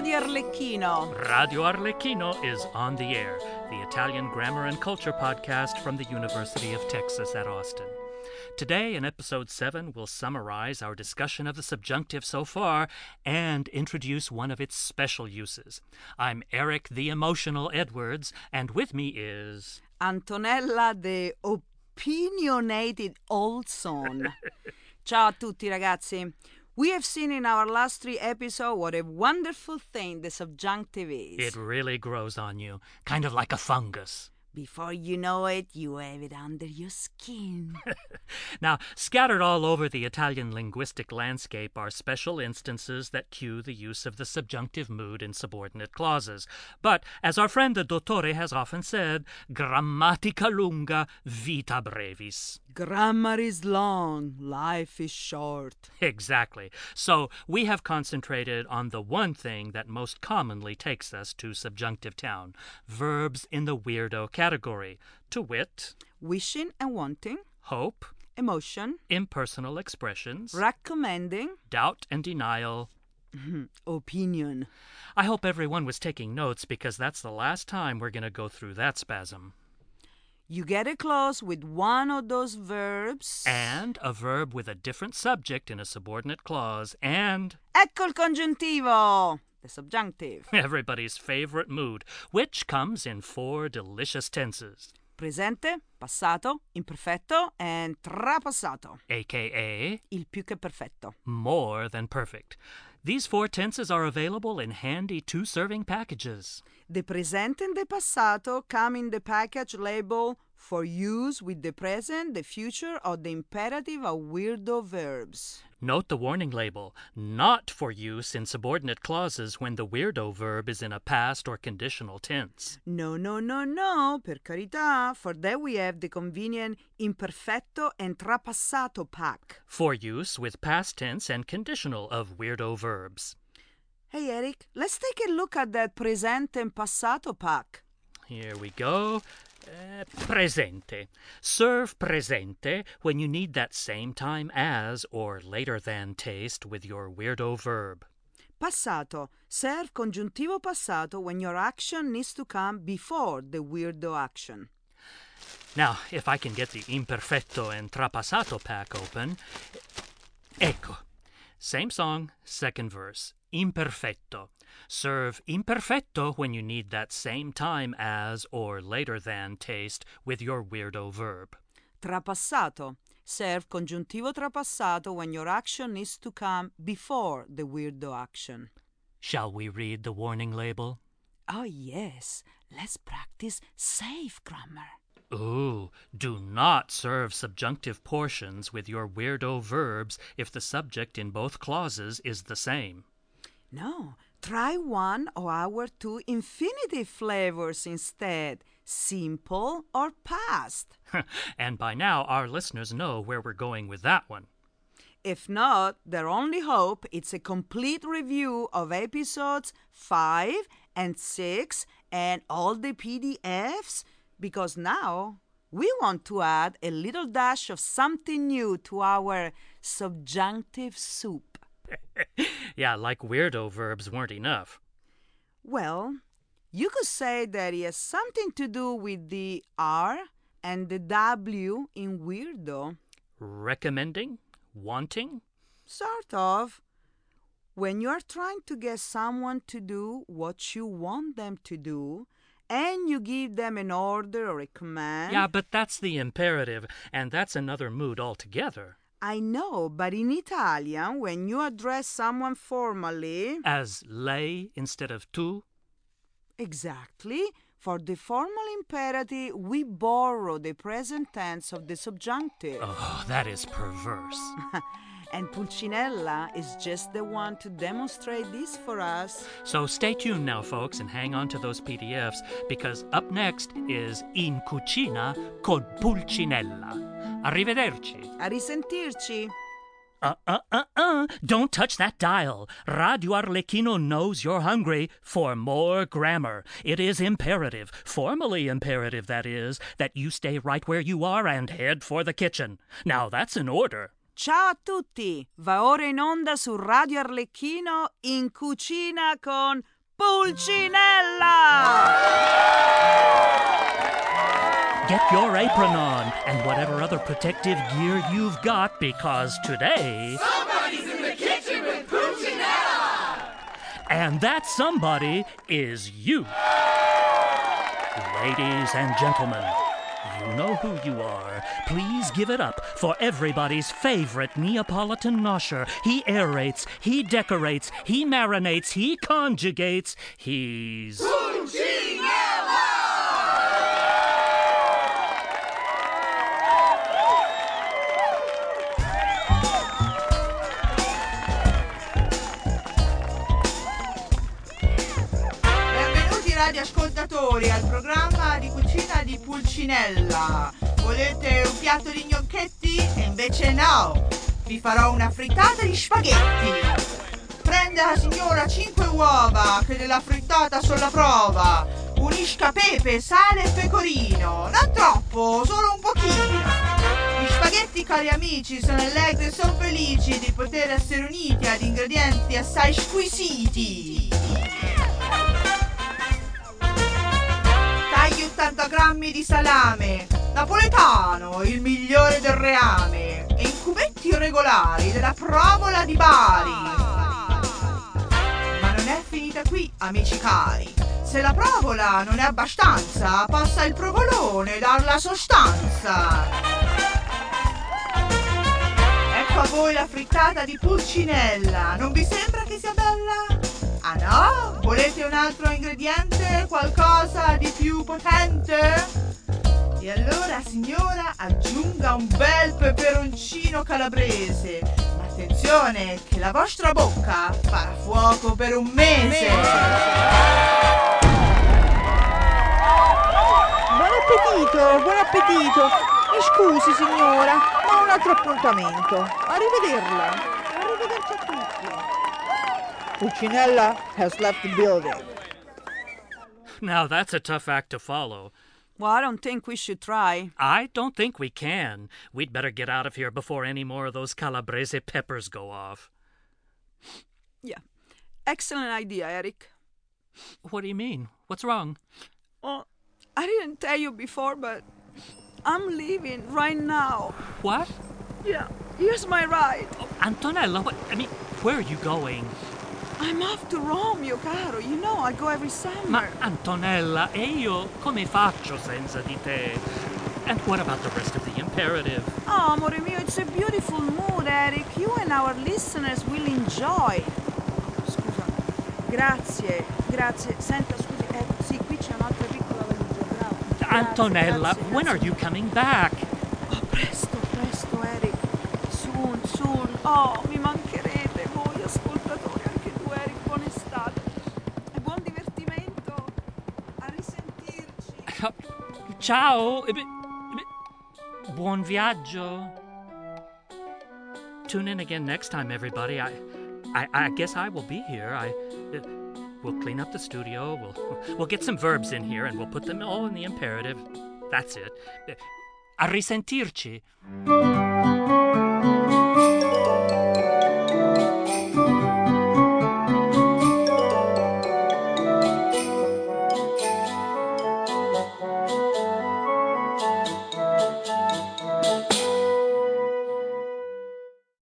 Radio Arlecchino. Radio Arlecchino is on the air, the Italian grammar and culture podcast from the University of Texas at Austin. Today, in episode 7, we'll summarize our discussion of the subjunctive so far and introduce one of its special uses. I'm Eric the Emotional Edwards, and with me is. Antonella the Opinionated Olson. Ciao a tutti, ragazzi. We have seen in our last three episodes what a wonderful thing the subjunctive is. It really grows on you, kind of like a fungus. Before you know it, you have it under your skin. Now, scattered all over the Italian linguistic landscape are special instances that cue the use of the subjunctive mood in subordinate clauses. But, as our friend the Dottore has often said, grammatica lunga, vita brevis. Grammar is long, life is short. Exactly. So, we have concentrated on the one thing that most commonly takes us to subjunctive town verbs in the WHEIRDO category, to wit, Wishing and wanting, hope, emotion, impersonal expressions, recommending, doubt and denial. Hmm, opinion. I hope everyone was taking notes because that's the last time we're going to go through that spasm. You get a clause with one of those verbs. And a verb with a different subject in a subordinate clause, and Ecco il congiuntivo, the subjunctive. everybody's favorite mood, which comes in four delicious tenses, Presente, passato, imperfetto, and trapassato. aka Il più che perfetto. more than perfect. These four tenses are available in handy two serving packages. The presente and the passato come in the package label for use with the present, the future, or the imperative of WHEIRDO verbs. Note the warning label not for use in subordinate clauses when the WHEIRDO verb is in a past or conditional tense. No, no, no, no, per carità. For that we have the convenient imperfetto and trapassato pack. For use with past tense and conditional of weirdo verbs. Hey, Eric, let's take a look at that presente and passato pack. Here we go. Uh, presente. Serve presente when you need that same time as or later than taste with your WHEIRDO verb. Passato. Serve congiuntivo passato when your action needs to come before the WHEIRDO action. Now, if I can get the imperfetto and trapassato pack open. Ecco. Same song, second verse. Imperfetto. Serve imperfetto when you need that same time as or later than taste with your WHEIRDO verb. Trapassato. Serve congiuntivo trapassato when your action is to come before the WHEIRDO action. Shall we read the warning label? Oh, yes. Let's practice safe grammar. Ooh, do not serve subjunctive portions with your WHEIRDO verbs if the subject in both clauses is the same. No, try one of our two infinitive flavors instead simple or past. and by now, our listeners know where we're going with that one. If not, their only hope is a complete review of episodes 5 and 6 and all the PDFs because now we want to add a little dash of something new to our subjunctive soup. yeah, like WHEIRDO verbs weren't enough. Well, you could say that it has something to do with the R and the W in WHEIRDO. Recommending? Wanting? Sort of. When you are trying to get someone to do what you want them to do, and you give them an order or a command. Yeah, but that's the imperative, and that's another mood altogether. I know, but in Italian, when you address someone formally, As lei instead of tu? exactly, for the formal imperative, we borrow the present tense of the subjunctive. Oh, that is perverse. and Pulcinella is just the one to demonstrate this for us. So stay tuned now, folks, and hang on to those PDFs because up next is In Cucina con Pulcinella. Arrivederci. A risentirci. Uh, uh, uh, uh, don't touch that dial. Radio Arlecchino knows you're hungry for more grammar. It is imperative, formally imperative, that is, that you stay right where you are and head for the kitchen. Now that's an order. Ciao a tutti! Va ora in onda su Radio Arlecchino in cucina con Pulcinella! Get your apron on and whatever other protective gear you've got because today. Somebody's in the kitchen with Pulcinella! And that somebody is you. Ladies and gentlemen, you know who you are. Please give it up for everybody's favorite Neapolitan nosher. He aerates, he decorates, he marinates, he conjugates. He's. Radioascoltatori al programma di cucina di Pulcinella. Volete un piatto di gnocchetti? E invece no, vi farò una frittata di spaghetti. Prende la signora 5 uova che della frittata sono la prova. Unisca pepe, sale e pecorino. Non troppo, solo un pochino. Spaghetti, cari amici, sono allegri e sono felici di poter essere uniti ad ingredienti assai squisiti. Tagli 80 grammi di salame, napoletano, il migliore del reame, e in cubetti irregolari della provola di Bari. Ma non è finita qui, amici cari. Se la provola non è abbastanza, passa il provolone, dar la sostanza. Ecco a voi la frittata di Pulcinella. Non vi sembra che sia bella? Ah no? Volete un altro ingrediente? Qualcosa di più potente? E allora, signora, aggiunga un bel peperoncino calabrese. Ma attenzione, che la vostra bocca farà fuoco per un mese. Buon appetito, buon appetito. Mi scusi signora, ma ho un altro appuntamento. Arrivederla. Arrivederci a tutti. Pulcinella has left the building. Now that's a tough act to follow. Well, I don't think we should try. I don't think we can. We'd better get out of here before any more of those calabrese peppers go off. Yeah. Excellent idea, Eric. What do you mean? What's wrong? Well, I didn't tell you before, but I'm leaving right now. What? Yeah, here's my ride. Oh, Antonella, what? I mean, where are you going? I'm off to Rome, mio caro. You know, I go every summer. Ma Antonella, e io come faccio senza di te? And what about the rest of the imperative? Oh, amore mio, it's a beautiful mood, Eric. You and our listeners will enjoy. Scusa. Grazie, grazie. Senta, scusi, eh, sì, qui c'è un'altra piccola valigia, bravo. Grazie, Antonella, grazie, when are grazie. you coming back? Oh, presto, presto, Eric. Soon, soon. Oh, mi mancherete Ciao! e e Buon viaggio! Tune in again next time, everybody. I, I, I guess I will be here. I, uh, we'll clean up the studio. We'll, we'll get some verbs in here, and we'll put them all in the imperative. That's it. Uh, A risentirci.